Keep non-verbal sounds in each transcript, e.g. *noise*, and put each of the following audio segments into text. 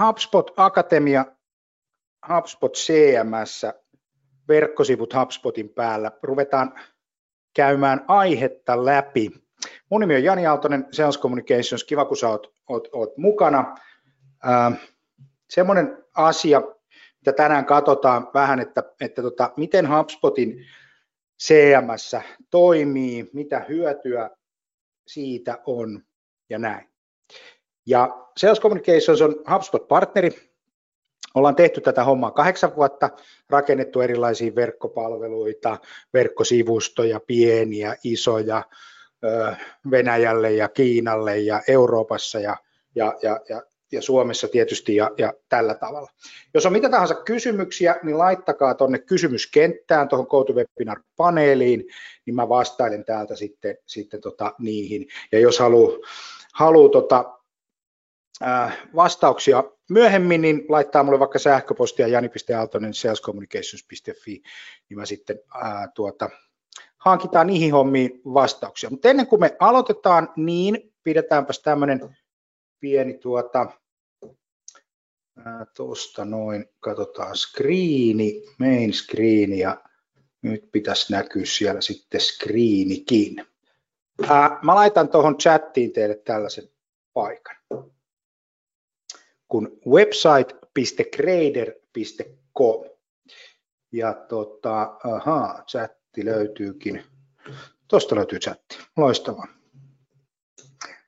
HubSpot Akatemia, HubSpot CMS, verkkosivut HubSpotin päällä. Ruvetaan käymään aihetta läpi. Mun nimi on Jani Aaltonen, Sales Communications. Kiva, kun sä oot, oot, oot mukana. Äh, semmoinen asia, mitä tänään katsotaan vähän, että, että tota, miten HubSpotin CMS toimii, mitä hyötyä siitä on ja näin. Ja Sales Communications on HubSpot-partneri. Ollaan tehty tätä hommaa kahdeksan vuotta, rakennettu erilaisia verkkopalveluita, verkkosivustoja, pieniä, isoja, Venäjälle ja Kiinalle ja Euroopassa ja, ja, ja, ja, ja Suomessa tietysti ja, ja tällä tavalla. Jos on mitä tahansa kysymyksiä, niin laittakaa tuonne kysymyskenttään tuohon GoToWebinar-paneeliin, niin mä vastailen täältä sitten, sitten tota niihin. Ja jos haluaa haluu tota, vastauksia myöhemmin, niin laittaa mulle vaikka sähköpostia jani.aaltonen salescommunications.fi, niin mä sitten ää, tuota, hankitaan niihin hommiin vastauksia. Mutta ennen kuin me aloitetaan, niin pidetäänpäs tämmöinen pieni tuota, tuosta noin, katsotaan screeni, main screen ja nyt pitäisi näkyä siellä sitten screenikin. Ää, mä laitan tuohon chattiin teille tällaisen paikan kuin website.grader.com. Ja tota, aha, chatti löytyykin. Tuosta löytyy chatti. Loistavaa.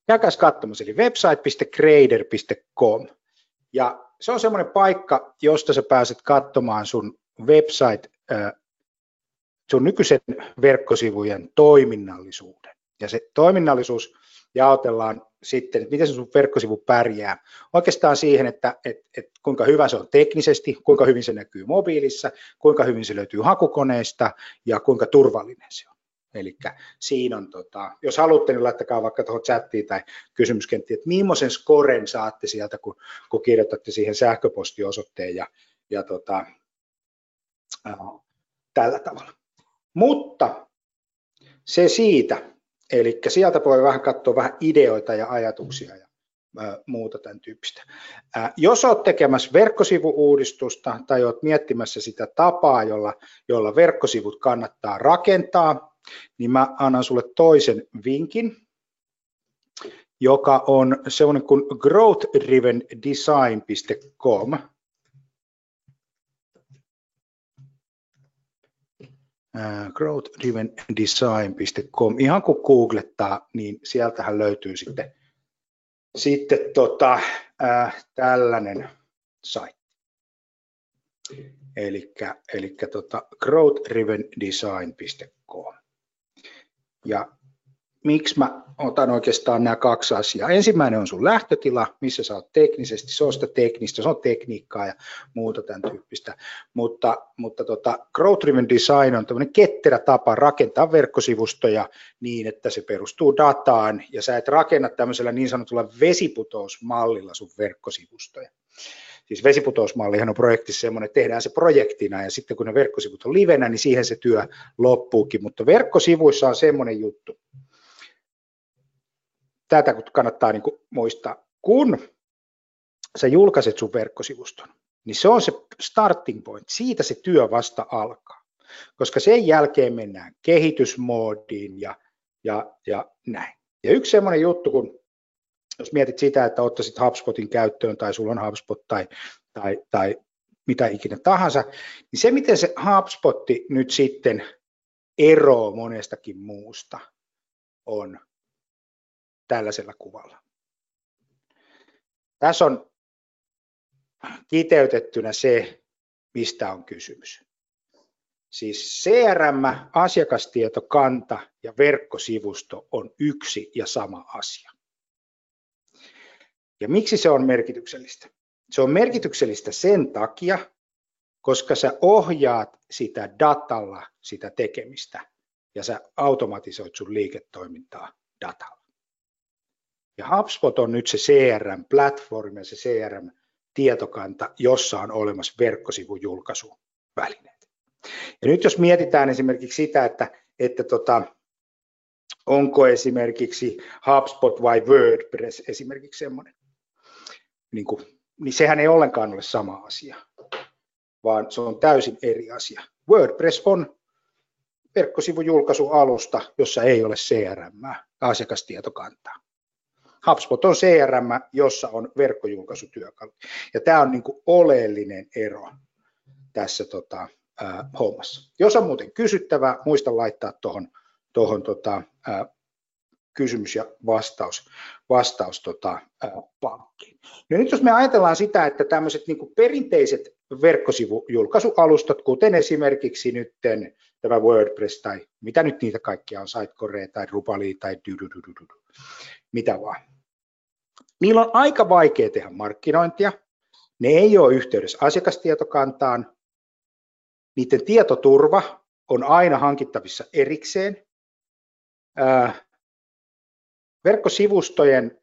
Käkäs katsomassa, eli website.grader.com. Ja se on semmoinen paikka, josta sä pääset katsomaan sun website, sun nykyisen verkkosivujen toiminnallisuuden. Ja se toiminnallisuus jaotellaan sitten, että miten se sun verkkosivu pärjää. Oikeastaan siihen, että et, et kuinka hyvä se on teknisesti, kuinka hyvin se näkyy mobiilissa, kuinka hyvin se löytyy hakukoneesta ja kuinka turvallinen se on. Eli siinä on, tota, jos haluatte, niin laittakaa vaikka tuohon chattiin tai kysymyskenttiin, että millaisen skoren saatte sieltä, kun, kun kirjoitatte siihen sähköpostiosoitteen ja, ja tota, äh, tällä tavalla. Mutta se siitä, Eli sieltä voi vähän katsoa vähän ideoita ja ajatuksia ja muuta tämän tyyppistä. Jos olet tekemässä verkkosivuuudistusta tai olet miettimässä sitä tapaa, jolla, jolla verkkosivut kannattaa rakentaa, niin mä annan sulle toisen vinkin, joka on sellainen kuin growthdrivendesign.com. growthdrivendesign.com. Ihan kun googlettaa, niin sieltähän löytyy sitten, sitten tota, äh, tällainen site. Eli tota, growthdrivendesign.com. Ja miksi mä otan oikeastaan nämä kaksi asiaa. Ensimmäinen on sun lähtötila, missä sä oot teknisesti, se on sitä teknistä, se on tekniikkaa ja muuta tämän tyyppistä, mutta, mutta tota, Growth Driven Design on tämmöinen ketterä tapa rakentaa verkkosivustoja niin, että se perustuu dataan ja sä et rakenna tämmöisellä niin sanotulla vesiputousmallilla sun verkkosivustoja. Siis vesiputousmallihan on projektissa semmoinen, että tehdään se projektina ja sitten kun ne verkkosivut on livenä, niin siihen se työ loppuukin, mutta verkkosivuissa on semmoinen juttu, tätä kannattaa niin kuin muistaa. Kun sä julkaiset sun verkkosivuston, niin se on se starting point, siitä se työ vasta alkaa. Koska sen jälkeen mennään kehitysmoodiin ja, ja, ja näin. Ja yksi semmoinen juttu, kun jos mietit sitä, että ottaisit HubSpotin käyttöön tai sulla on HubSpot tai, tai, tai mitä ikinä tahansa, niin se miten se HubSpotti nyt sitten eroo monestakin muusta on tällaisella kuvalla. Tässä on kiteytettynä se, mistä on kysymys. Siis CRM, asiakastietokanta ja verkkosivusto on yksi ja sama asia. Ja miksi se on merkityksellistä? Se on merkityksellistä sen takia, koska sä ohjaat sitä datalla sitä tekemistä ja sä automatisoit sun liiketoimintaa datalla. Ja HubSpot on nyt se CRM-platformi ja se CRM-tietokanta, jossa on olemassa verkkosivujulkaisuvälineet. Ja nyt jos mietitään esimerkiksi sitä, että, että tota, onko esimerkiksi HubSpot vai WordPress esimerkiksi semmoinen niin kuin niin sehän ei ollenkaan ole sama asia, vaan se on täysin eri asia. WordPress on verkkosivujulkaisualusta, jossa ei ole CRM, asiakastietokantaa. HubSpot on CRM, jossa on verkkojulkaisutyökalu. Ja tämä on niin kuin oleellinen ero tässä tota, äh, hommassa. Jos on muuten kysyttävää, muista laittaa tuohon tohon, tota, äh, kysymys ja vastaus, vastaus tota, äh. No nyt jos me ajatellaan sitä, että tämmöiset niin perinteiset verkkosivujulkaisualustat, kuten esimerkiksi nyt tämä WordPress tai mitä nyt niitä kaikkia on, Sitecore tai Drupali tai mitä vaan. Niillä on aika vaikea tehdä markkinointia, ne ei ole yhteydessä asiakastietokantaan, niiden tietoturva on aina hankittavissa erikseen. Verkkosivustojen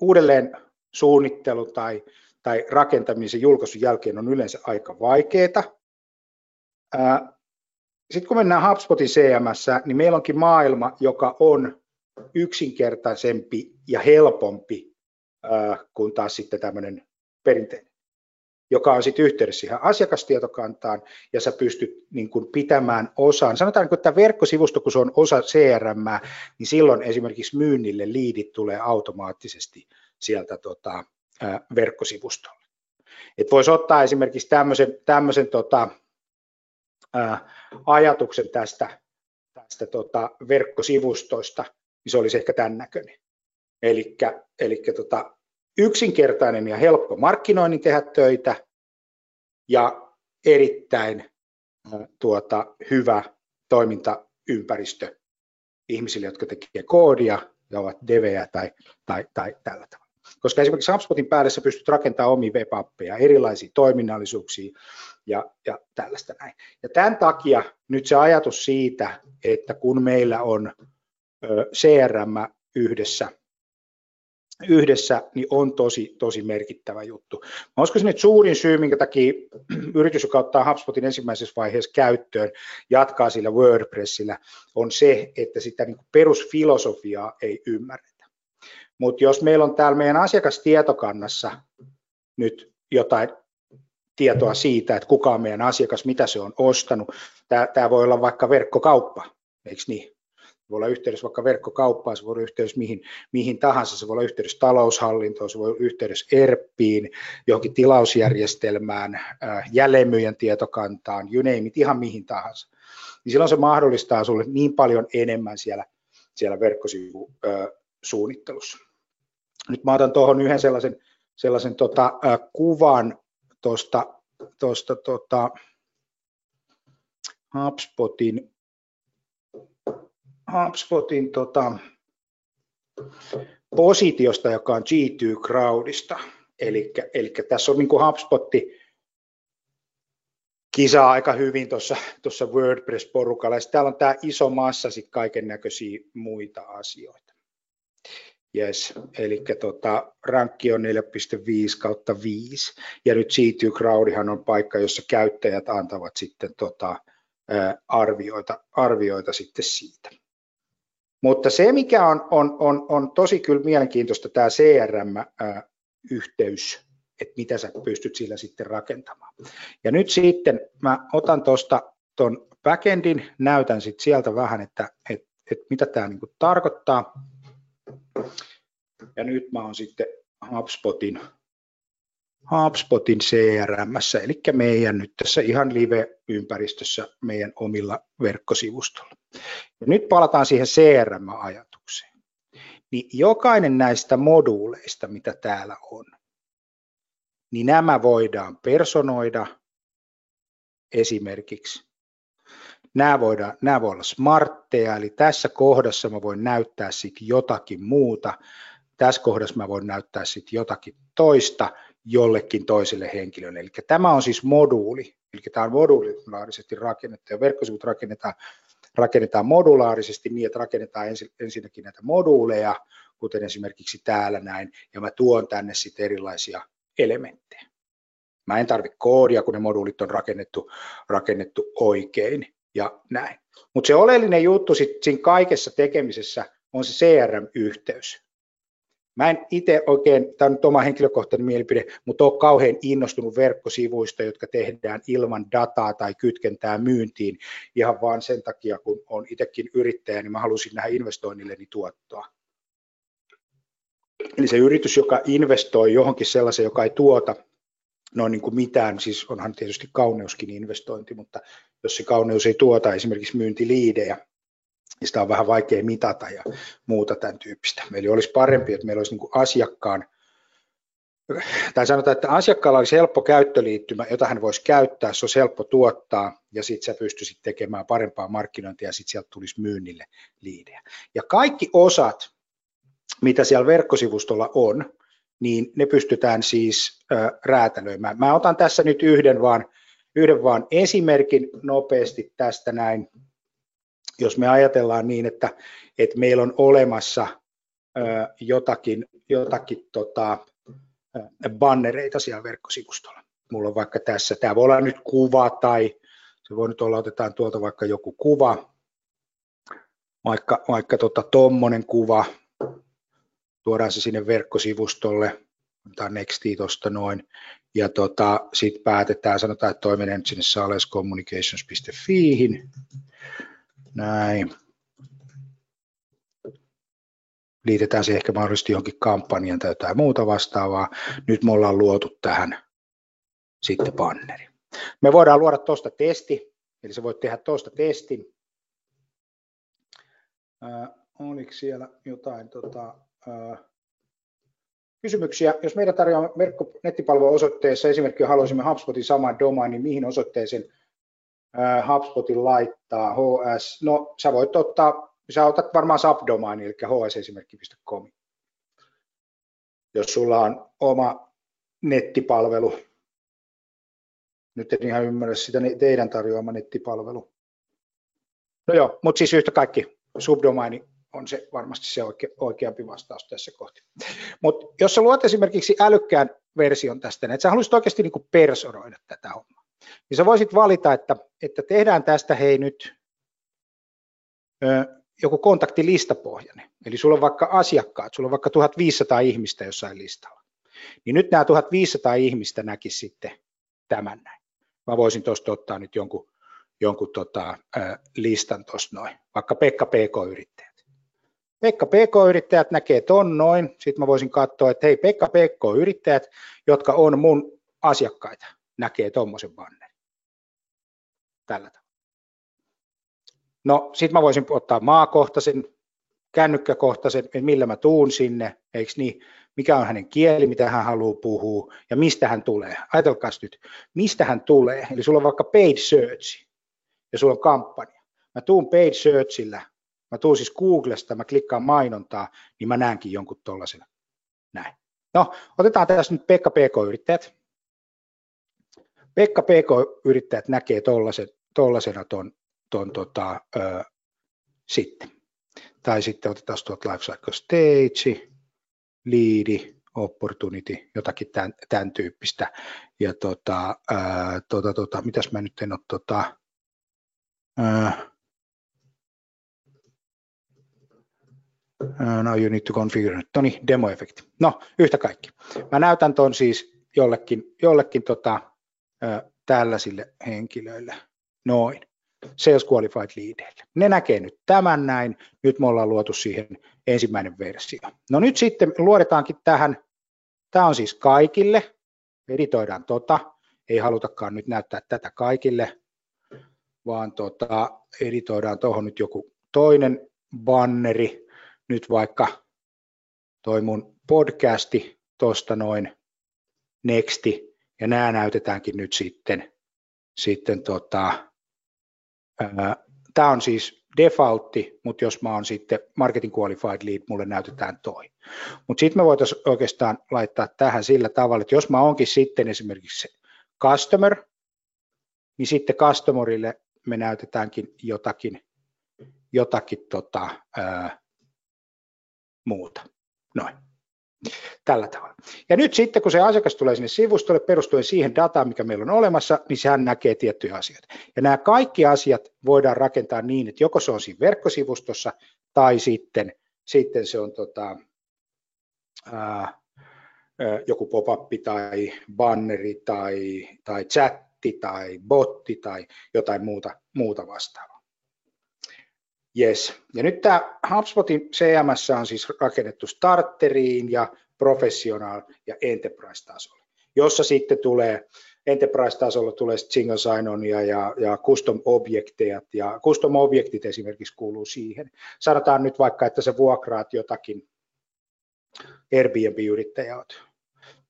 uudelleen suunnittelu tai, tai rakentamisen julkaisun jälkeen on yleensä aika vaikeaa. Sitten kun mennään HubSpotin CMS, niin meillä onkin maailma, joka on yksinkertaisempi ja helpompi kuin taas sitten tämmöinen perinteinen, joka on sitten yhteydessä siihen asiakastietokantaan ja sä pystyt niin kuin pitämään osaan. Sanotaan, että tämä verkkosivusto, kun se on osa CRM, niin silloin esimerkiksi myynnille liidit tulee automaattisesti sieltä tota, verkkosivustolle. Et voisi ottaa esimerkiksi tämmöisen, tämmöisen tota, ää, ajatuksen tästä, tästä tota, verkkosivustoista, niin se olisi ehkä tämän näköinen. Eli tota, yksinkertainen ja helppo markkinoinnin tehdä töitä ja erittäin tuota, hyvä toimintaympäristö ihmisille, jotka tekevät koodia ja ovat devejä tai, tai, tai tällä tavalla. Koska esimerkiksi HubSpotin päälle sä pystyt rakentamaan omia web erilaisia toiminnallisuuksia ja, ja tällaista näin. Ja tämän takia nyt se ajatus siitä, että kun meillä on CRM yhdessä, yhdessä, niin on tosi, tosi merkittävä juttu. Mä uskoisin, että suurin syy, minkä takia *clears throat* yritys, joka ottaa HubSpotin ensimmäisessä vaiheessa käyttöön, jatkaa sillä WordPressillä, on se, että sitä niin perusfilosofiaa ei ymmärretä. Mutta jos meillä on täällä meidän asiakastietokannassa nyt jotain tietoa siitä, että kuka on meidän asiakas, mitä se on ostanut, tämä voi olla vaikka verkkokauppa, eikö niin? Voi olla yhteydessä vaikka verkkokauppaan, se voi olla yhteydessä mihin, mihin tahansa, se voi olla yhteydessä taloushallintoon, se voi olla yhteydessä ERPiin, johonkin tilausjärjestelmään, äh, jälleenmyyjän tietokantaan, you name it, ihan mihin tahansa. Niin silloin se mahdollistaa sinulle niin paljon enemmän siellä, siellä verkkosivusuunnittelussa. Nyt mä otan tuohon yhden sellaisen, sellaisen tota, kuvan tuosta tota, HubSpotin HubSpotin tota, positiosta, joka on G2 Crowdista. Eli, tässä on niin kuin HubSpotti kisaa aika hyvin tuossa WordPress-porukalla. Ja täällä on tämä iso massa sitten kaiken näköisiä muita asioita. Yes, eli tota, rankki on 4.5 kautta 5. Ja nyt G2 Crowdihan on paikka, jossa käyttäjät antavat sitten tota, arvioita, arvioita sitten siitä. Mutta se, mikä on, on, on, on tosi kyllä mielenkiintoista, tämä CRM-yhteys, että mitä sä pystyt sillä sitten rakentamaan. Ja nyt sitten mä otan tuosta tuon backendin, näytän sitten sieltä vähän, että et, et mitä tämä niinku tarkoittaa. Ja nyt mä oon sitten HubSpotin HubSpotin CRM, eli meidän nyt tässä ihan live-ympäristössä meidän omilla verkkosivustolla. Ja nyt palataan siihen CRM-ajatukseen. Niin jokainen näistä moduuleista, mitä täällä on, niin nämä voidaan personoida esimerkiksi. Nämä, voidaan, nämä voi olla smartteja, eli tässä kohdassa mä voin näyttää sitten jotakin muuta. Tässä kohdassa mä voin näyttää sitten jotakin toista jollekin toiselle henkilölle. Eli tämä on siis moduuli, eli tämä on modulaarisesti rakennettu ja verkkosivut rakennetaan, rakennetaan modulaarisesti niin, että rakennetaan ensin, ensinnäkin näitä moduuleja, kuten esimerkiksi täällä näin, ja mä tuon tänne sitten erilaisia elementtejä. Mä en tarvitse koodia, kun ne moduulit on rakennettu, rakennettu oikein ja näin. Mutta se oleellinen juttu sitten siinä kaikessa tekemisessä on se CRM-yhteys. Mä en itse oikein, tämä on nyt oma henkilökohtainen mielipide, mutta ole kauhean innostunut verkkosivuista, jotka tehdään ilman dataa tai kytkentää myyntiin ihan vaan sen takia, kun olen itsekin yrittäjä, niin mä halusin nähdä investoinnilleni tuottoa. Eli se yritys, joka investoi johonkin sellaiseen, joka ei tuota no niin kuin mitään, siis onhan tietysti kauneuskin investointi, mutta jos se kauneus ei tuota esimerkiksi myyntiliidejä, sitä on vähän vaikea mitata ja muuta tämän tyyppistä. Eli olisi parempi, että meillä olisi niin asiakkaan, tai sanotaan, että asiakkaalla olisi helppo käyttöliittymä, jota hän voisi käyttää, se olisi helppo tuottaa, ja sitten sä pystyisit tekemään parempaa markkinointia, ja sitten sieltä tulisi myynnille liidejä. Ja kaikki osat, mitä siellä verkkosivustolla on, niin ne pystytään siis räätälöimään. Mä otan tässä nyt yhden vaan, yhden vaan esimerkin nopeasti tästä näin, jos me ajatellaan niin, että, että meillä on olemassa jotakin, jotakin tota, bannereita siellä verkkosivustolla. Mulla on vaikka tässä, tämä voi olla nyt kuva tai se voi nyt olla, otetaan tuolta vaikka joku kuva, vaikka, vaikka tota, tommonen kuva, tuodaan se sinne verkkosivustolle, otetaan nextia tuosta noin, ja tota, sitten päätetään, sanotaan, että toi menee nyt sinne salescommunications.fiihin, näin. Liitetään se ehkä mahdollisesti johonkin kampanjan tai jotain muuta vastaavaa. Nyt me ollaan luotu tähän sitten banneri. Me voidaan luoda tuosta testi, eli sä voit tehdä tuosta testin. Äh, oliko siellä jotain tota, äh, kysymyksiä? Jos meidän tarjoamme verkko nettipalveluosoitteessa esimerkiksi haluaisimme HubSpotin saman domain, niin mihin osoitteeseen HubSpotin laittaa HS, no sä voit ottaa, sä otat varmaan subdomaini, eli hsesimerkki.com. Jos sulla on oma nettipalvelu, nyt en ihan ymmärrä sitä teidän tarjoama nettipalvelu. No joo, mutta siis yhtä kaikki subdomaini on se varmasti se oike, oikeampi vastaus tässä kohti. Mutta jos sä luot esimerkiksi älykkään version tästä, niin että sä haluaisit oikeasti niin kuin personoida tätä hommaa, niin sä voisit valita, että, että tehdään tästä hei nyt ö, joku kontaktilistapohjainen. Eli sulla on vaikka asiakkaat, sulla on vaikka 1500 ihmistä jossain listalla. Niin nyt nämä 1500 ihmistä näkisi sitten tämän näin. Mä voisin tuosta ottaa nyt jonkun, jonkun tota, ö, listan tuosta noin, vaikka Pekka PK-yrittäjät. Pekka PK-yrittäjät näkee ton noin, sitten mä voisin katsoa, että hei Pekka PK-yrittäjät, jotka on mun asiakkaita, näkee tuommoisen bannerin. Tällä tavalla. No sitten mä voisin ottaa maakohtaisen, kännykkäkohtaisen, millä mä tuun sinne, eikö niin, mikä on hänen kieli, mitä hän haluaa puhua ja mistä hän tulee. Ajatelkaa nyt, mistä hän tulee. Eli sulla on vaikka paid search ja sulla on kampanja. Mä tuun paid searchillä, mä tuun siis Googlesta, mä klikkaan mainontaa, niin mä näenkin jonkun tollaisen. Näin. No, otetaan tässä nyt Pekka PK-yrittäjät. Pekka PK-yrittäjät näkee tollasena ton, ton tota, ö, sitten. Tai sitten otetaan tuolta Lifecycle Stage, Lead, Opportunity, jotakin tämän, tämän tyyppistä. Ja tota, ö, tota, tota, mitäs mä nyt en ole tota, ö, No, you need to configure. No niin, demo-efekti. No, yhtä kaikki. Mä näytän ton siis jollekin, jollekin tota, tällaisille henkilöille. Noin. Sales Qualified Leadeille. Ne näkee nyt tämän näin. Nyt me ollaan luotu siihen ensimmäinen versio. No nyt sitten luodetaankin tähän. Tämä on siis kaikille. Editoidaan tota. Ei halutakaan nyt näyttää tätä kaikille, vaan tota, editoidaan tuohon nyt joku toinen banneri. Nyt vaikka toi mun podcasti tuosta noin nexti ja nämä näytetäänkin nyt sitten, sitten tota, tämä on siis defaultti, mutta jos mä oon sitten marketing qualified lead, mulle näytetään toi. Mutta sitten me voitaisiin oikeastaan laittaa tähän sillä tavalla, että jos mä onkin sitten esimerkiksi customer, niin sitten customerille me näytetäänkin jotakin, jotakin tota, ää, muuta. Noin. Tällä tavalla. Ja nyt sitten, kun se asiakas tulee sinne sivustolle perustuen siihen dataan, mikä meillä on olemassa, niin sehän näkee tiettyjä asioita. Ja nämä kaikki asiat voidaan rakentaa niin, että joko se on siinä verkkosivustossa tai sitten, sitten se on tota, ää, joku pop-up tai banneri tai, tai chatti tai botti tai jotain muuta, muuta vastaavaa. Yes. Ja nyt tämä HubSpotin CMS on siis rakennettu starteriin ja professional ja enterprise-tasolle, jossa sitten tulee enterprise-tasolla tulee single sign-onia ja, ja custom objekteja, ja custom objektit esimerkiksi kuuluu siihen. Sanotaan nyt vaikka, että se vuokraat jotakin Airbnb-yrittäjä oot,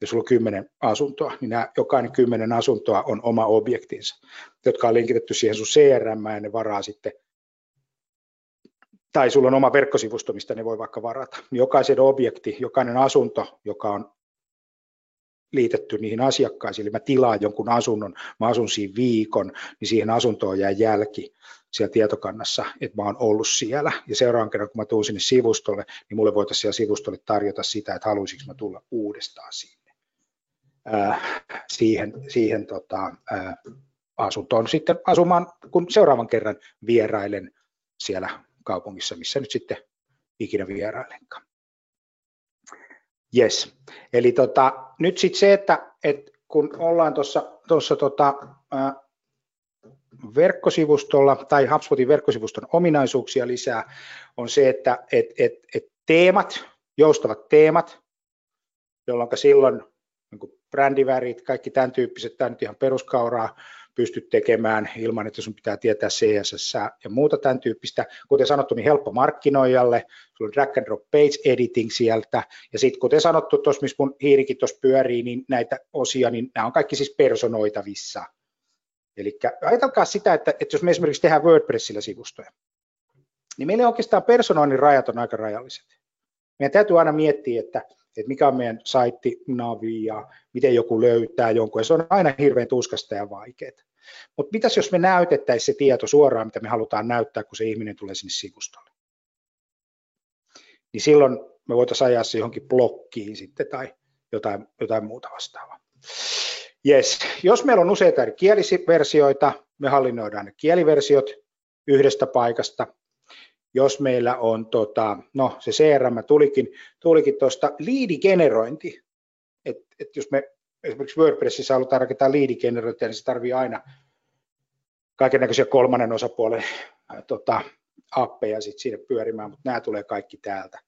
jos sulla on kymmenen asuntoa, niin nämä, jokainen kymmenen asuntoa on oma objektinsa, jotka on linkitetty siihen sun CRM ja ne varaa sitten tai sulla on oma verkkosivusto, mistä ne voi vaikka varata. Jokaisen objekti, jokainen asunto, joka on liitetty niihin asiakkaisiin, eli mä tilaan jonkun asunnon, mä asun siinä viikon, niin siihen asuntoon jää jälki siellä tietokannassa, että mä oon ollut siellä, ja seuraavan kerran kun mä tuun sinne sivustolle, niin mulle voitaisiin siellä sivustolle tarjota sitä, että haluaisinko mä tulla uudestaan sinne. Äh, siihen siihen tota, äh, asuntoon sitten asumaan, kun seuraavan kerran vierailen siellä kaupungissa, missä nyt sitten ikinä vierailenkaan. Yes. Eli tota, nyt sitten se, että, että kun ollaan tuossa tota, verkkosivustolla tai HubSpotin verkkosivuston ominaisuuksia lisää, on se, että et, et, et teemat, joustavat teemat, jolloin silloin niin brändivärit, kaikki tämän tyyppiset, tämä nyt ihan peruskauraa, pystyt tekemään ilman, että sun pitää tietää CSS ja muuta tämän tyyppistä. Kuten sanottu, niin helppo markkinoijalle, sulla on drag and drop page editing sieltä, ja sitten kuten sanottu, tuossa missä mun hiirikin tuossa pyörii, niin näitä osia, niin nämä on kaikki siis personoitavissa. Eli ajatelkaa sitä, että, että jos me esimerkiksi tehdään WordPressillä sivustoja, niin meillä oikeastaan personoinnin rajat on aika rajalliset. Meidän täytyy aina miettiä, että että mikä on meidän saitti, navi ja miten joku löytää jonkun, ja se on aina hirveän tuskasta ja vaikeaa. Mutta mitäs jos me näytettäisiin se tieto suoraan, mitä me halutaan näyttää, kun se ihminen tulee sinne sivustolle? Niin silloin me voitaisiin ajaa se johonkin blokkiin sitten tai jotain, jotain muuta vastaavaa. Yes. Jos meillä on useita eri kieliversioita, me hallinnoidaan ne kieliversiot yhdestä paikasta, jos meillä on, tota, no se CRM tulikin, tulikin tuosta liidigenerointi, että et jos me esimerkiksi WordPressissä halutaan rakentaa liidigenerointia, niin se tarvii aina kaiken näköisiä kolmannen osapuolen ää, tota, appeja sit siinä pyörimään, mutta nämä tulee kaikki täältä,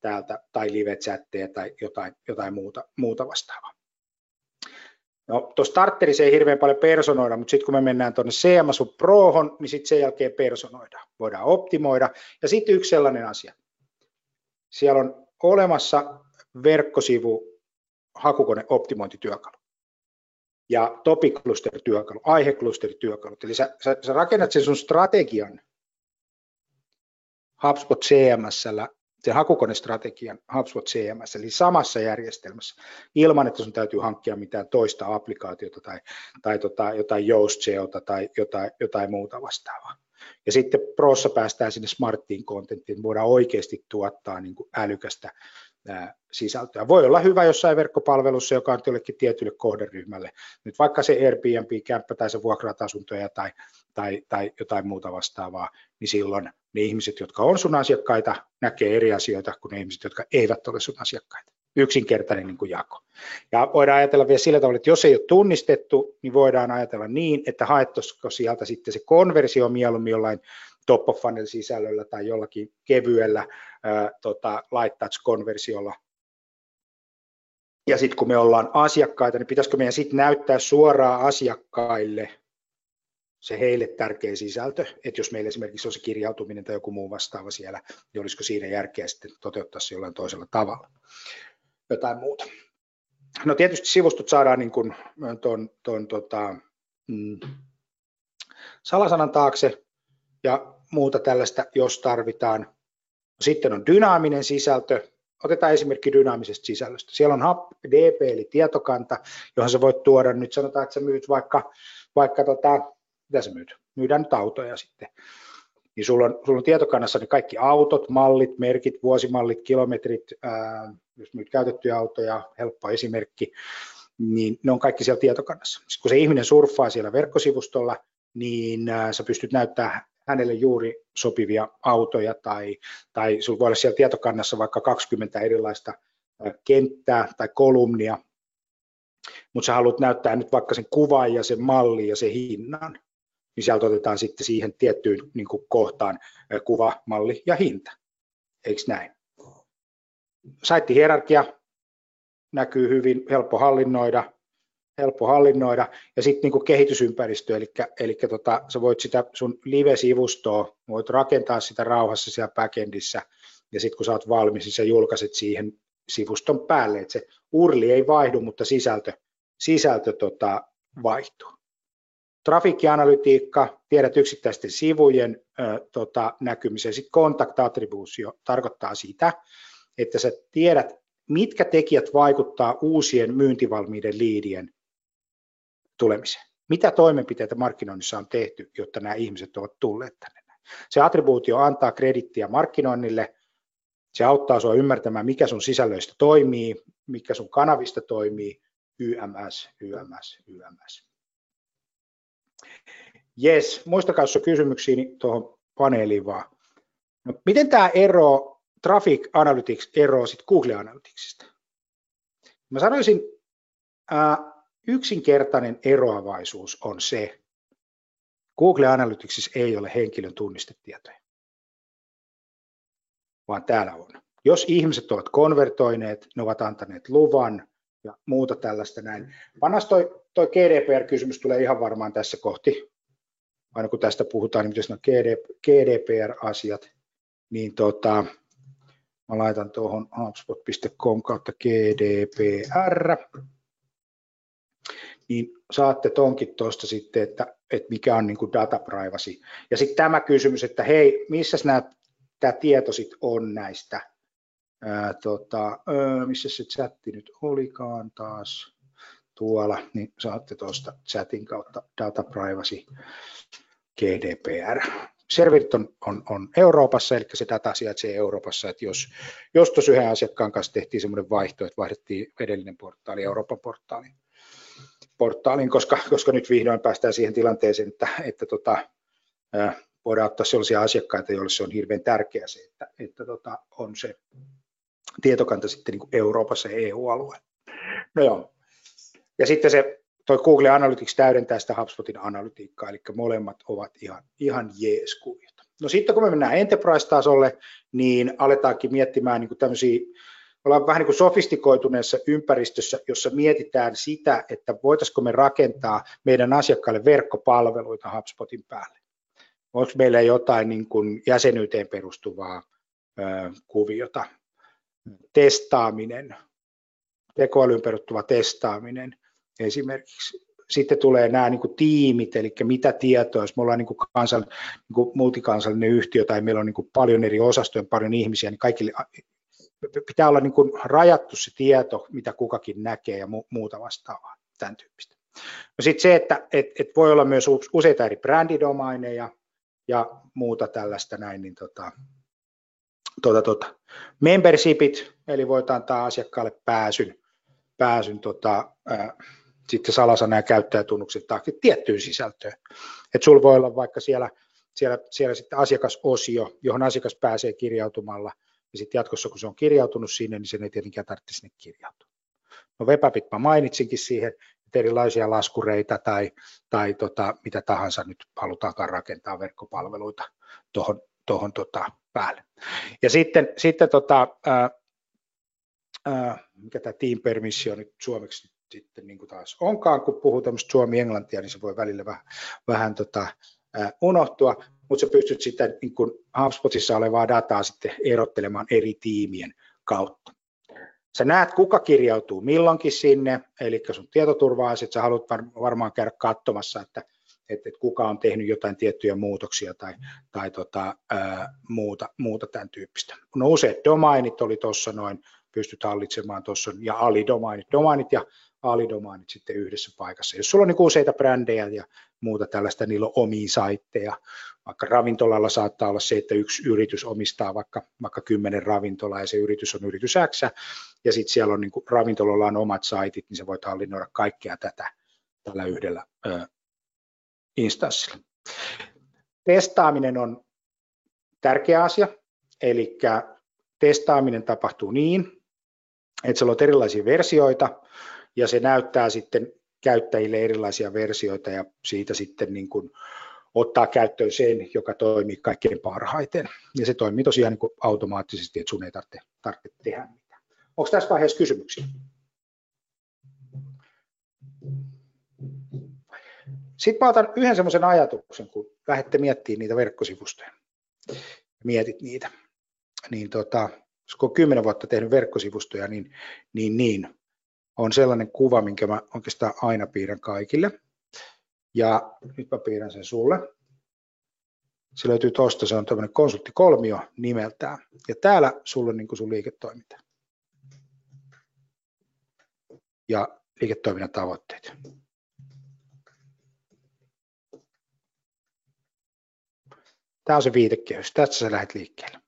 täältä tai live-chatteja tai jotain, jotain muuta, muuta vastaavaa. No, tuossa starterissa ei hirveän paljon personoida, mutta sitten kun me mennään tuonne CMS Prohon, niin sitten sen jälkeen personoidaan. Voidaan optimoida. Ja sitten yksi sellainen asia. Siellä on olemassa verkkosivu hakukone optimointityökalu ja cluster työkalu. Eli sä, sä, sä rakennat sen sun strategian HubSpot CMSllä sen hakukonestrategian HubSpot CMS, eli samassa järjestelmässä, ilman että sun täytyy hankkia mitään toista applikaatiota tai, tai tota, jotain Yoast-SEOta tai jotain, jotain muuta vastaavaa. Ja sitten Prossa päästään sinne smarttiin kontenttiin, voidaan oikeasti tuottaa niin kuin älykästä sisältöä. Voi olla hyvä jossain verkkopalvelussa, joka on jollekin tietylle kohderyhmälle. Nyt vaikka se Airbnb-kämppä tai se vuokraat asuntoja tai, tai, tai jotain muuta vastaavaa, niin silloin ne ihmiset, jotka on sun asiakkaita, näkee eri asioita kuin ne ihmiset, jotka eivät ole sun asiakkaita. Yksinkertainen niin kuin jako. Ja voidaan ajatella vielä sillä tavalla, että jos ei ole tunnistettu, niin voidaan ajatella niin, että haettaisiko sieltä sitten se konversio mieluummin jollain top of funnel sisällöllä tai jollakin kevyellä ää, tota, light touch konversiolla. Ja sitten kun me ollaan asiakkaita, niin pitäisikö meidän sitten näyttää suoraan asiakkaille se heille tärkeä sisältö, että jos meillä esimerkiksi on se kirjautuminen tai joku muu vastaava siellä, niin olisiko siinä järkeä sitten toteuttaa se jollain toisella tavalla. Jotain muuta. No tietysti sivustot saadaan niin kuin ton, ton, tota, mm, salasanan taakse ja muuta tällaista, jos tarvitaan. Sitten on dynaaminen sisältö. Otetaan esimerkki dynaamisesta sisällöstä. Siellä on HubDB eli tietokanta, johon sä voit tuoda, nyt sanotaan, että sä myyt vaikka, vaikka tota, mitä sä myyt? Myydään nyt autoja sitten. Niin sulla on, sulla on tietokannassa niin kaikki autot, mallit, merkit, vuosimallit, kilometrit, ää, jos myyt käytettyjä autoja, helppo esimerkki, niin ne on kaikki siellä tietokannassa. Sitten kun se ihminen surffaa siellä verkkosivustolla, niin ää, sä pystyt näyttämään hänelle juuri sopivia autoja tai, tai sinulla voi olla siellä tietokannassa vaikka 20 erilaista kenttää tai kolumnia, mutta sä haluat näyttää nyt vaikka sen kuvan ja sen mallin ja sen hinnan, niin sieltä otetaan sitten siihen tiettyyn niin kuin kohtaan kuva, malli ja hinta. Eikö näin? Saittihierarkia näkyy hyvin, helppo hallinnoida, helppo hallinnoida. Ja sitten niin kehitysympäristö, eli, eli tota, sä voit sitä sun live-sivustoa, voit rakentaa sitä rauhassa siellä backendissä, ja sitten kun sä oot valmis, niin sä julkaiset siihen sivuston päälle, että se urli ei vaihdu, mutta sisältö, sisältö tota, vaihtuu. Trafikkianalytiikka, tiedät yksittäisten sivujen ö, tota, näkymisen. Sitten contact attribution tarkoittaa sitä, että sä tiedät, mitkä tekijät vaikuttaa uusien myyntivalmiiden liidien tulemiseen. Mitä toimenpiteitä markkinoinnissa on tehty, jotta nämä ihmiset ovat tulleet tänne? Se attribuutio antaa kredittiä markkinoinnille, se auttaa sinua ymmärtämään, mikä sun sisällöistä toimii, mikä sun kanavista toimii, YMS, YMS, YMS. Jes, muistakaa, jos niin tuohon paneeliin vaan. No, miten tämä ero, Traffic Analytics eroaa sitten Google Analyticsista? Mä sanoisin, ää, yksinkertainen eroavaisuus on se, Google Analyticsissa ei ole henkilön tunnistetietoja, vaan täällä on. Jos ihmiset ovat konvertoineet, ne ovat antaneet luvan ja muuta tällaista näin. Panas toi, toi GDPR-kysymys tulee ihan varmaan tässä kohti, aina kun tästä puhutaan, niin miten GDPR-asiat, niin tota, mä laitan tuohon hubspot.com kautta GDPR, niin saatte tonkin tuosta sitten, että, että mikä on niin kuin data privacy. Ja sitten tämä kysymys, että hei, missä tämä tieto sitten on näistä, ää, tota, ää, missä se chatti nyt olikaan taas, tuolla, niin saatte tuosta chatin kautta data privacy GDPR. Serverit on, on, on Euroopassa, eli se data sijaitsee Euroopassa, että jos, jos tuossa yhden asiakkaan kanssa tehtiin semmoinen vaihto, että vaihdettiin edellinen portaali Euroopan portaaliin, portaaliin koska, koska nyt vihdoin päästään siihen tilanteeseen, että, että tota, voidaan ottaa sellaisia asiakkaita, joille se on hirveän tärkeää se, että, että tota, on se tietokanta sitten niin Euroopassa ja EU-alueella. No joo. Ja sitten se toi Google Analytics täydentää sitä HubSpotin analytiikkaa, eli molemmat ovat ihan, ihan jees kuviota. No sitten kun me mennään enterprise-tasolle, niin aletaankin miettimään niin tämmöisiä ollaan vähän niin kuin sofistikoituneessa ympäristössä, jossa mietitään sitä, että voitaisiko me rakentaa meidän asiakkaille verkkopalveluita HubSpotin päälle. Onko meillä jotain niin kuin jäsenyyteen perustuvaa ö, kuviota, testaaminen, tekoälyyn perustuva testaaminen esimerkiksi. Sitten tulee nämä niin kuin tiimit, eli mitä tietoa, jos me ollaan niin kuin kansal, niin kuin multikansallinen yhtiö tai meillä on niin kuin paljon eri osastoja, paljon ihmisiä, niin kaikille pitää olla niin kuin rajattu se tieto, mitä kukakin näkee ja muuta vastaavaa, tämän tyyppistä. No sitten se, että et, et voi olla myös useita eri brändidomaineja ja muuta tällaista näin, niin tota, tota, tota. membershipit, eli voit antaa asiakkaalle pääsyn, pääsyn tota, ää, sitten salasana ja käyttäjätunnukset taakse tiettyyn sisältöön. Että sulla voi olla vaikka siellä, siellä, siellä sitten asiakasosio, johon asiakas pääsee kirjautumalla, ja sitten jatkossa, kun se on kirjautunut sinne, niin sen ei tietenkään tarvitse sinne kirjautua. No Webapit mä mainitsinkin siihen, että erilaisia laskureita tai, tai tota, mitä tahansa nyt halutaankaan rakentaa verkkopalveluita tuohon tohon, tota, päälle. Ja sitten, sitten tota, ää, ää, mikä tämä team permission nyt suomeksi sitten niin kuin taas onkaan, kun puhuu tämmöistä suomi-englantia, niin se voi välillä vähän, vähän tota, ää, unohtua, mutta sä pystyt sitten niin kuin HubSpotissa olevaa dataa sitten erottelemaan eri tiimien kautta. Sä näet, kuka kirjautuu milloinkin sinne, eli sun tietoturvaa, että sä haluat varmaan käydä katsomassa, että, että, että kuka on tehnyt jotain tiettyjä muutoksia tai, tai tota, ää, muuta, muuta tämän tyyppistä. No useat domainit oli tuossa noin, pystyt hallitsemaan tuossa, ja alidomainit, domainit ja alidomainit sitten yhdessä paikassa. Jos sulla on niin useita brändejä ja muuta tällaista, niillä on omia saitteja, vaikka ravintolalla saattaa olla se, että yksi yritys omistaa vaikka, vaikka kymmenen ravintolaa ja se yritys on yritys X, ja sitten siellä on niin kuin, ravintolalla on omat saitit, niin se voit hallinnoida kaikkea tätä tällä yhdellä ö, instanssilla. Testaaminen on tärkeä asia, eli testaaminen tapahtuu niin, että sä luot erilaisia versioita ja se näyttää sitten käyttäjille erilaisia versioita ja siitä sitten niin kuin ottaa käyttöön sen, joka toimii kaikkein parhaiten. Ja se toimii tosiaan niin kuin automaattisesti, että sun ei tarvitse, tarvitse tehdä mitään. Onko tässä vaiheessa kysymyksiä? Sitten mä otan yhden semmoisen ajatuksen, kun lähdette miettimään niitä verkkosivustoja, mietit niitä, niin tota, kun on kymmenen vuotta tehnyt verkkosivustoja, niin, niin, niin on sellainen kuva, minkä mä oikeastaan aina piirrän kaikille. Ja nyt mä piirrän sen sulle. Se löytyy tuosta, se on tämmöinen konsulttikolmio nimeltään. Ja täällä sulla on niin sun liiketoiminta. Ja liiketoiminnan tavoitteet. Tämä on se viitekehys. Tästä sä lähdet liikkeelle,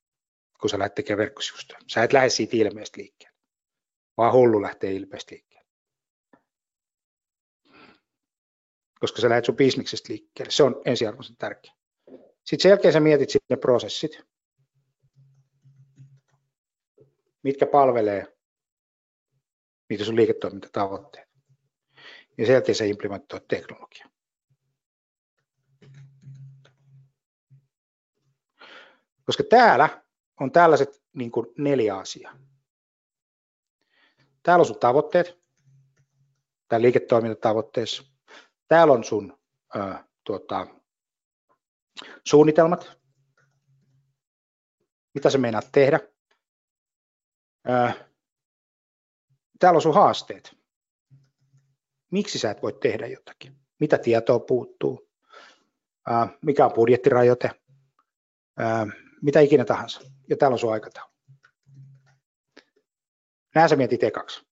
kun sä lähdet tekemään verkkosivustoja. Sä et lähde siitä ilmeestä liikkeelle, vaan hullu lähtee ilmeestä liikkeelle. Koska sä lähdet sun bisneksestä liikkeelle. Se on ensiarvoisen tärkeä. Sitten sen jälkeen sä mietit sitten ne prosessit, mitkä palvelee niitä sun liiketoimintatavoitteita. Ja sen jälkeen sä implementoit teknologiaa. Koska täällä on tällaiset niin kuin neljä asiaa. Täällä on sun tavoitteet, tämä liiketoimintatavoitteessa. Täällä on sun ää, tuota, suunnitelmat, mitä sä meinaat tehdä. Ää, täällä on sun haasteet. Miksi sä et voi tehdä jotakin? Mitä tietoa puuttuu? Ää, mikä on budjettirajoite? Ää, mitä ikinä tahansa. Ja täällä on sun aikataulu. Nämä sä mietit ekaksi.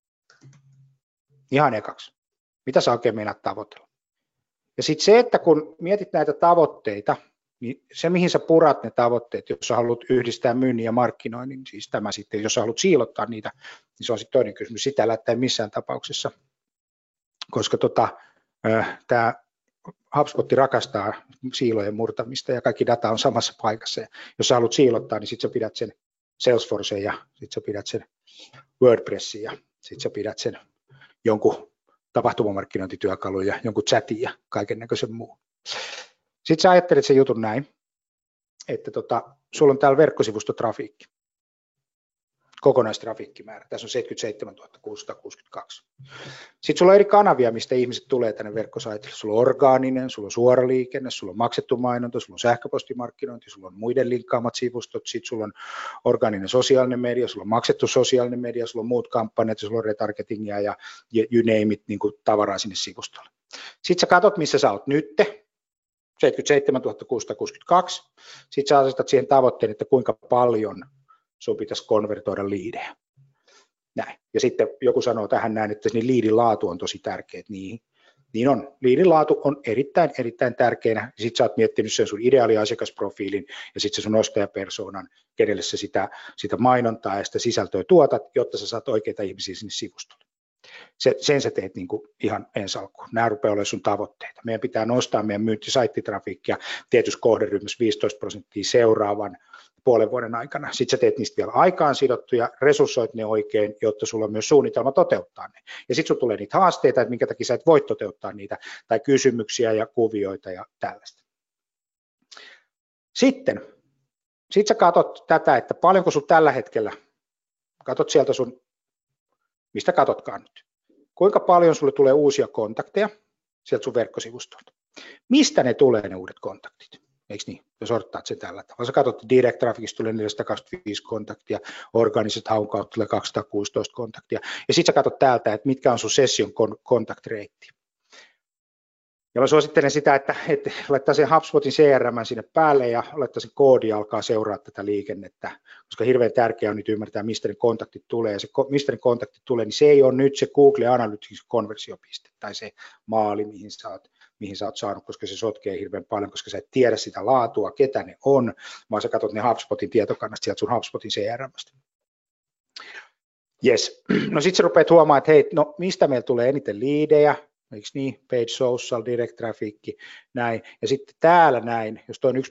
Ihan ekaksi. Mitä sä oikein meinaat tavoitella? Ja sitten se, että kun mietit näitä tavoitteita, niin se mihin sä purat ne tavoitteet, jos sä haluat yhdistää myynnin ja markkinoinnin, niin siis tämä sitten, jos sä haluat siilottaa niitä, niin se on sitten toinen kysymys. Sitä lähtee missään tapauksessa, koska tota, tämä HubSpot rakastaa siilojen murtamista ja kaikki data on samassa paikassa. Ja jos sä haluat siilottaa, niin sitten sä pidät sen Salesforceen ja sitten sä pidät sen WordPressin ja sitten sä pidät sen jonkun tapahtumamarkkinointityökalun ja jonkun chatin ja kaiken näköisen muun. Sitten sä ajattelet sen jutun näin, että tota, sulla on täällä verkkosivustotrafiikki kokonaistrafiikkimäärä. Tässä on 77 662. Sitten sulla on eri kanavia, mistä ihmiset tulee tänne verkkosaitille. Sulla on orgaaninen, sulla on suora liikenne, sulla on maksettu mainonta, sulla on sähköpostimarkkinointi, sulla on muiden linkkaamat sivustot, sitten sulla on orgaaninen sosiaalinen media, sulla on maksettu sosiaalinen media, sulla on muut kampanjat, sulla on retargetingia ja you name it, niin kuin tavaraa sinne sivustolle. Sitten sä katsot, missä sä oot nytte, 77 662. Sitten sä asetat siihen tavoitteen, että kuinka paljon sun pitäisi konvertoida liidejä. Näin. Ja sitten joku sanoo tähän näin, että niin liidin laatu on tosi tärkeä. Niin, niin on. Liidin laatu on erittäin, erittäin tärkeänä. Sitten sä oot miettinyt sen sun ideaaliasiakasprofiilin ja sitten sun ostajapersoonan, kenelle sä sitä, sitä mainontaa ja sitä sisältöä tuotat, jotta sä saat oikeita ihmisiä sinne sivustolle. Se, sen sä teet niin kuin ihan ensi alkuun. Nämä rupeaa olemaan sun tavoitteita. Meidän pitää nostaa meidän myyntisaittitrafiikkia tietyssä kohderyhmässä 15 prosenttia seuraavan puolen vuoden aikana. Sitten sä teet niistä vielä aikaan sidottuja, resurssoit ne oikein, jotta sulla on myös suunnitelma toteuttaa ne. Ja sitten tulee niitä haasteita, että minkä takia sä et voi toteuttaa niitä, tai kysymyksiä ja kuvioita ja tällaista. Sitten, sit sä katsot tätä, että paljonko sun tällä hetkellä, katsot sieltä sun, mistä katsotkaan nyt, kuinka paljon sulle tulee uusia kontakteja sieltä sun verkkosivustolta. Mistä ne tulee ne uudet kontaktit? Eikö niin, jos odottaat sen tällä tavalla. Sä katsot, Direct Trafficista tulee 425 kontaktia, organiset haun kautta tulee 216 kontaktia, ja sitten sä katsot täältä, että mitkä on sun session kontaktreitti. Ja mä suosittelen sitä, että, että laittaa sen HubSpotin CRM sinne päälle ja laittaa sen koodi ja alkaa seuraa tätä liikennettä, koska hirveän tärkeää on nyt ymmärtää, mistä ne kontaktit tulee. Ja se, mistä ne kontaktit tulee, niin se ei ole nyt se Google Analytics konversiopiste tai se maali, mihin sä oot mihin sä oot saanut, koska se sotkee hirveän paljon, koska sä et tiedä sitä laatua, ketä ne on, vaan sä katsot ne HubSpotin tietokannasta sieltä sun HubSpotin CRMstä. Yes. No sitten sä rupeat huomaamaan, että hei, no mistä meillä tulee eniten liidejä, eikö niin, page social, direct traffic, näin. Ja sitten täällä näin, jos toi on 1,3,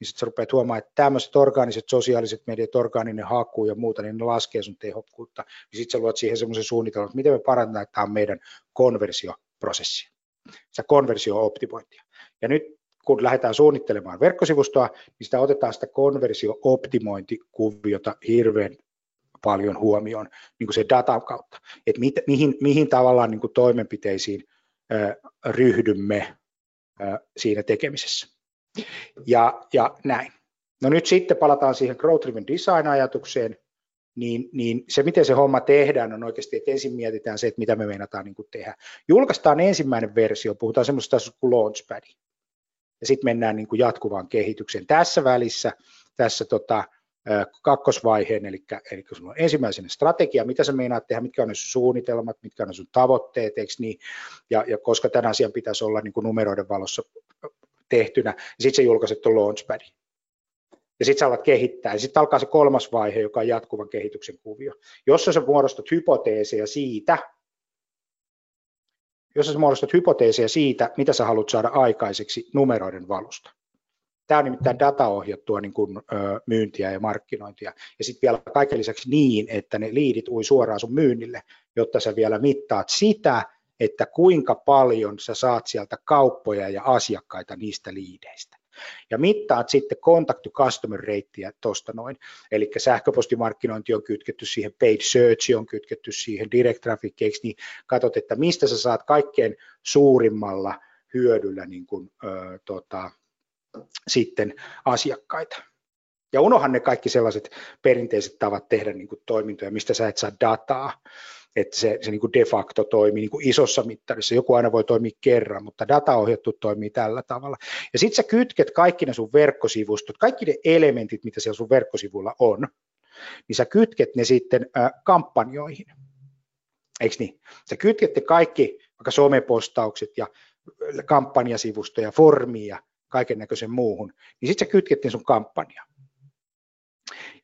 niin sitten sä rupeat huomaamaan, että tämmöiset orgaaniset, sosiaaliset mediat, orgaaninen haku ja muuta, niin ne laskee sun tehokkuutta. Niin sitten sä luot siihen semmoisen suunnitelman, että miten me parannetaan, meidän konversioprosessi, sitä konversio-optimointia. Ja nyt kun lähdetään suunnittelemaan verkkosivustoa, niin sitä otetaan sitä konversio-optimointikuviota hirveän paljon huomioon niin kuin se datan kautta, että mit, mihin, mihin tavallaan niin kuin toimenpiteisiin ö, ryhdymme ö, siinä tekemisessä. Ja, ja näin. No nyt sitten palataan siihen Growth Driven Design-ajatukseen, niin, niin se miten se homma tehdään on oikeasti, että ensin mietitään se, että mitä me meinataan niin kuin tehdä. Julkaistaan ensimmäinen versio, puhutaan semmoista kuin Launchpad, ja sitten mennään niin kuin jatkuvaan kehitykseen. Tässä välissä, tässä tota, kakkosvaiheen, eli, eli sulla on ensimmäisenä strategia, mitä sä meinaat tehdä, mitkä on ne sun suunnitelmat, mitkä on ne sun tavoitteet, eikö niin? ja, ja koska tämän asian pitäisi olla niin kuin numeroiden valossa tehtynä, niin sitten sä julkaiset tuon launchpadin. Ja sitten sä alat kehittää. Ja sitten alkaa se kolmas vaihe, joka on jatkuvan kehityksen kuvio. Jos sä muodostat hypoteeseja siitä, jos sä muodostat hypoteeseja siitä, mitä sä haluat saada aikaiseksi numeroiden valosta. Tämä on nimittäin dataohjattua niin kuin, ö, myyntiä ja markkinointia. Ja sitten vielä kaiken lisäksi niin, että ne liidit ui suoraan sun myynnille, jotta sä vielä mittaat sitä, että kuinka paljon sä saat sieltä kauppoja ja asiakkaita niistä liideistä. Ja mittaat sitten contact to customer reittiä tuosta noin. Eli sähköpostimarkkinointi on kytketty siihen, paid search on kytketty siihen, direct traffic, niin katsot, että mistä sä saat kaikkein suurimmalla hyödyllä niin kuin, ö, tota, sitten asiakkaita. Ja unohan ne kaikki sellaiset perinteiset tavat tehdä niin kuin toimintoja, mistä sä et saa dataa, että se, se niin kuin de facto toimii niin kuin isossa mittarissa. Joku aina voi toimia kerran, mutta dataohjattu toimii tällä tavalla. Ja sitten sä kytket kaikki ne sun verkkosivustot, kaikki ne elementit, mitä siellä sun verkkosivuilla on, niin sä kytket ne sitten äh, kampanjoihin. Eikö niin? Sä kytket ne kaikki, vaikka somepostaukset ja kampanjasivustoja, formia, kaiken näköisen muuhun, niin sitten sä kytket ne sun kampanjaan.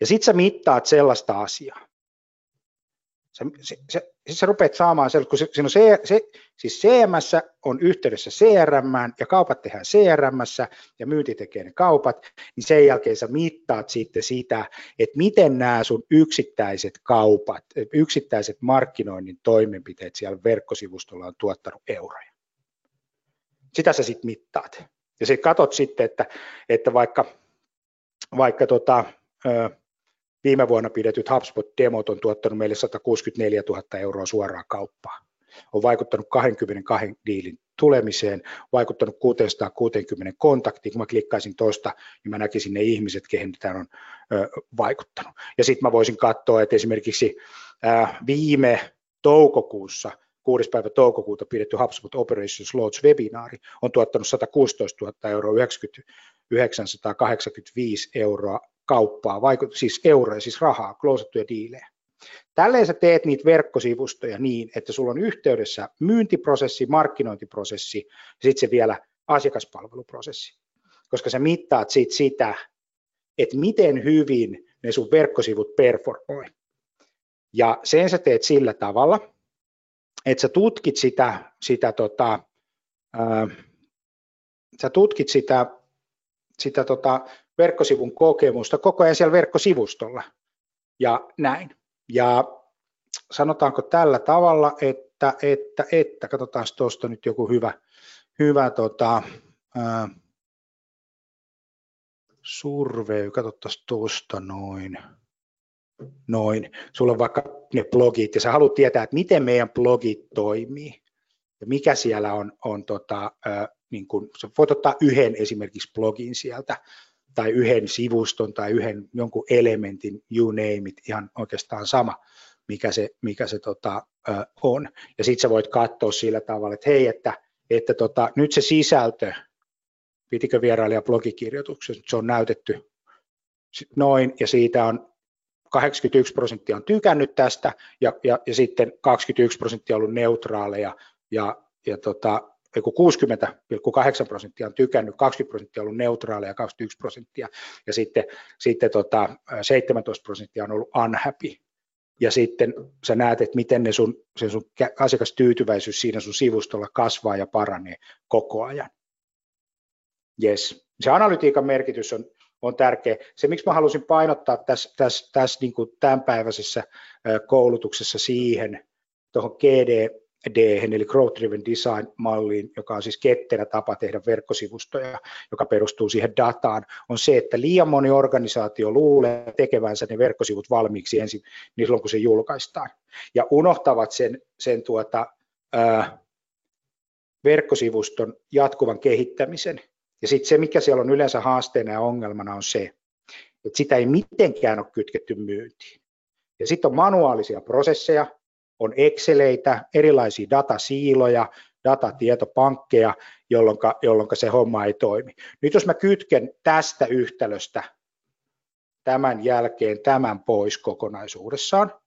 Ja sitten sä mittaat sellaista asiaa. Sä, se, se, siis sä rupeat saamaan sellaista, kun se, se, on se, se, siis CMS on yhteydessä CRM ja kaupat tehdään CRM ja myynti tekee ne kaupat, niin sen jälkeen sä mittaat sitten sitä, että miten nämä sun yksittäiset kaupat, yksittäiset markkinoinnin toimenpiteet siellä verkkosivustolla on tuottanut euroja. Sitä sä sitten mittaat. Ja sitten katsot sitten, että, että vaikka, vaikka tota, viime vuonna pidetyt HubSpot-demot on tuottanut meille 164 000 euroa suoraa kauppaa. On vaikuttanut 22 diilin tulemiseen, vaikuttanut 660 kontaktiin. Kun mä klikkaisin tuosta, niin mä näkisin ne ihmiset, kehen tämä on ö, vaikuttanut. Ja sitten mä voisin katsoa, että esimerkiksi ää, viime toukokuussa 6. päivä toukokuuta pidetty HubSpot Operations Launch webinaari on tuottanut 116 000 euroa, 90, 985 euroa kauppaa, vaikut, siis euroja, siis rahaa, kloosattuja diilejä. Tälleen sä teet niitä verkkosivustoja niin, että sulla on yhteydessä myyntiprosessi, markkinointiprosessi ja sitten se vielä asiakaspalveluprosessi. Koska sä mittaat sit sitä, että miten hyvin ne sun verkkosivut performoi. Ja sen sä teet sillä tavalla, että sä tutkit sitä, sitä tota, ää, sä tutkit sitä, sitä tota verkkosivun kokemusta. Koko ajan siellä verkkosivustolla. Ja näin. Ja sanotaanko tällä tavalla, että, että, että katsotaan tuosta nyt joku hyvä, hyvä tota, ää, survey, katsotaan tuosta noin. Noin, sulla on vaikka ne blogit ja sä haluat tietää, että miten meidän blogit toimii ja mikä siellä on, on tota, äh, niin kun, sä voit ottaa yhden esimerkiksi blogin sieltä tai yhden sivuston tai yhden jonkun elementin, you name it, ihan oikeastaan sama, mikä se, mikä se tota, on. Ja sitten sä voit katsoa sillä tavalla, että hei, että, että tota, nyt se sisältö, pitikö vierailija blogikirjoituksessa, se on näytetty noin, ja siitä on 81 prosenttia on tykännyt tästä ja, ja, ja sitten 21 prosenttia on ollut neutraaleja ja, ja tota, 60,8 prosenttia on tykännyt, 20 prosenttia on ollut neutraaleja ja 21 prosenttia ja sitten, sitten tota, 17 prosenttia on ollut unhappy. Ja sitten sä näet, että miten ne sun, se sun asiakastyytyväisyys siinä sun sivustolla kasvaa ja paranee koko ajan. Yes. Se analytiikan merkitys on, on tärkeä. Se, miksi mä halusin painottaa tässä, tässä, tässä niin kuin tämänpäiväisessä koulutuksessa siihen, tuohon GD, D, eli Growth Driven Design-malliin, joka on siis ketterä tapa tehdä verkkosivustoja, joka perustuu siihen dataan, on se, että liian moni organisaatio luulee tekevänsä ne verkkosivut valmiiksi ensin niin silloin, kun se julkaistaan, ja unohtavat sen, sen tuota, ää, verkkosivuston jatkuvan kehittämisen. Ja sitten se, mikä siellä on yleensä haasteena ja ongelmana, on se, että sitä ei mitenkään ole kytketty myyntiin. Ja sitten on manuaalisia prosesseja, on Exceleitä, erilaisia datasiiloja, datatietopankkeja, jolloin, se homma ei toimi. Nyt jos mä kytken tästä yhtälöstä tämän jälkeen tämän pois kokonaisuudessaan,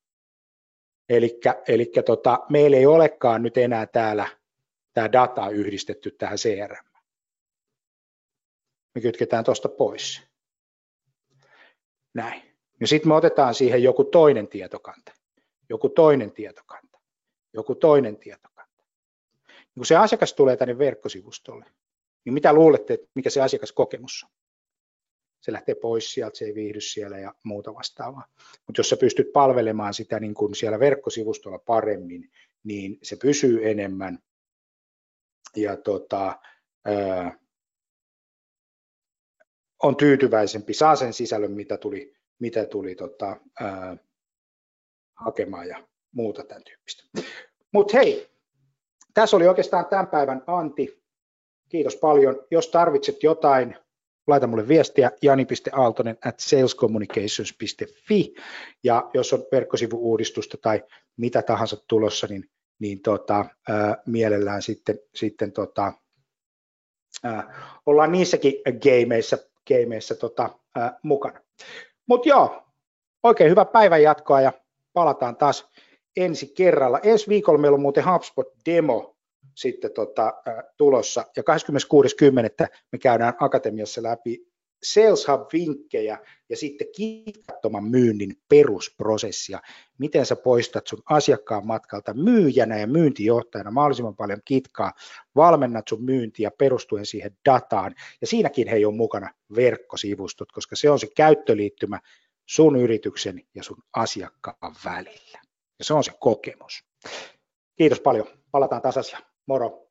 eli tota, meillä ei olekaan nyt enää täällä tämä data yhdistetty tähän CRM. Me kytketään tuosta pois. Näin. Ja sitten me otetaan siihen joku toinen tietokanta joku toinen tietokanta, joku toinen tietokanta. Niin kun se asiakas tulee tänne verkkosivustolle, niin mitä luulette, että mikä se asiakaskokemus on? Se lähtee pois sieltä, se ei viihdy siellä ja muuta vastaavaa. Mutta jos sä pystyt palvelemaan sitä niin kuin siellä verkkosivustolla paremmin, niin se pysyy enemmän ja tota, ää, on tyytyväisempi, saa sen sisällön, mitä tuli, mitä tuli tota, ää, hakemaan ja muuta tämän tyyppistä. Mutta hei, tässä oli oikeastaan tämän päivän anti. Kiitos paljon. Jos tarvitset jotain, laita mulle viestiä jani.aaltonen at salescommunications.fi ja jos on verkkosivu-uudistusta tai mitä tahansa tulossa, niin, niin tota, ää, mielellään sitten, sitten tota, ää, ollaan niissäkin gameissa, gameissa tota, ää, mukana. Mutta joo, oikein hyvää päivän jatkoa ja palataan taas ensi kerralla. Ensi viikolla meillä on muuten HubSpot-demo sitten tota, äh, tulossa, ja 26.10. me käydään Akatemiassa läpi Sales Hub-vinkkejä ja sitten kitkattoman myynnin perusprosessia. Miten sä poistat sun asiakkaan matkalta myyjänä ja myyntijohtajana mahdollisimman paljon kitkaa, valmennat sun myyntiä perustuen siihen dataan. Ja siinäkin hei on mukana verkkosivustot, koska se on se käyttöliittymä sun yrityksen ja sun asiakkaan välillä. Ja se on se kokemus. Kiitos paljon. Palataan taas asiaan. Moro.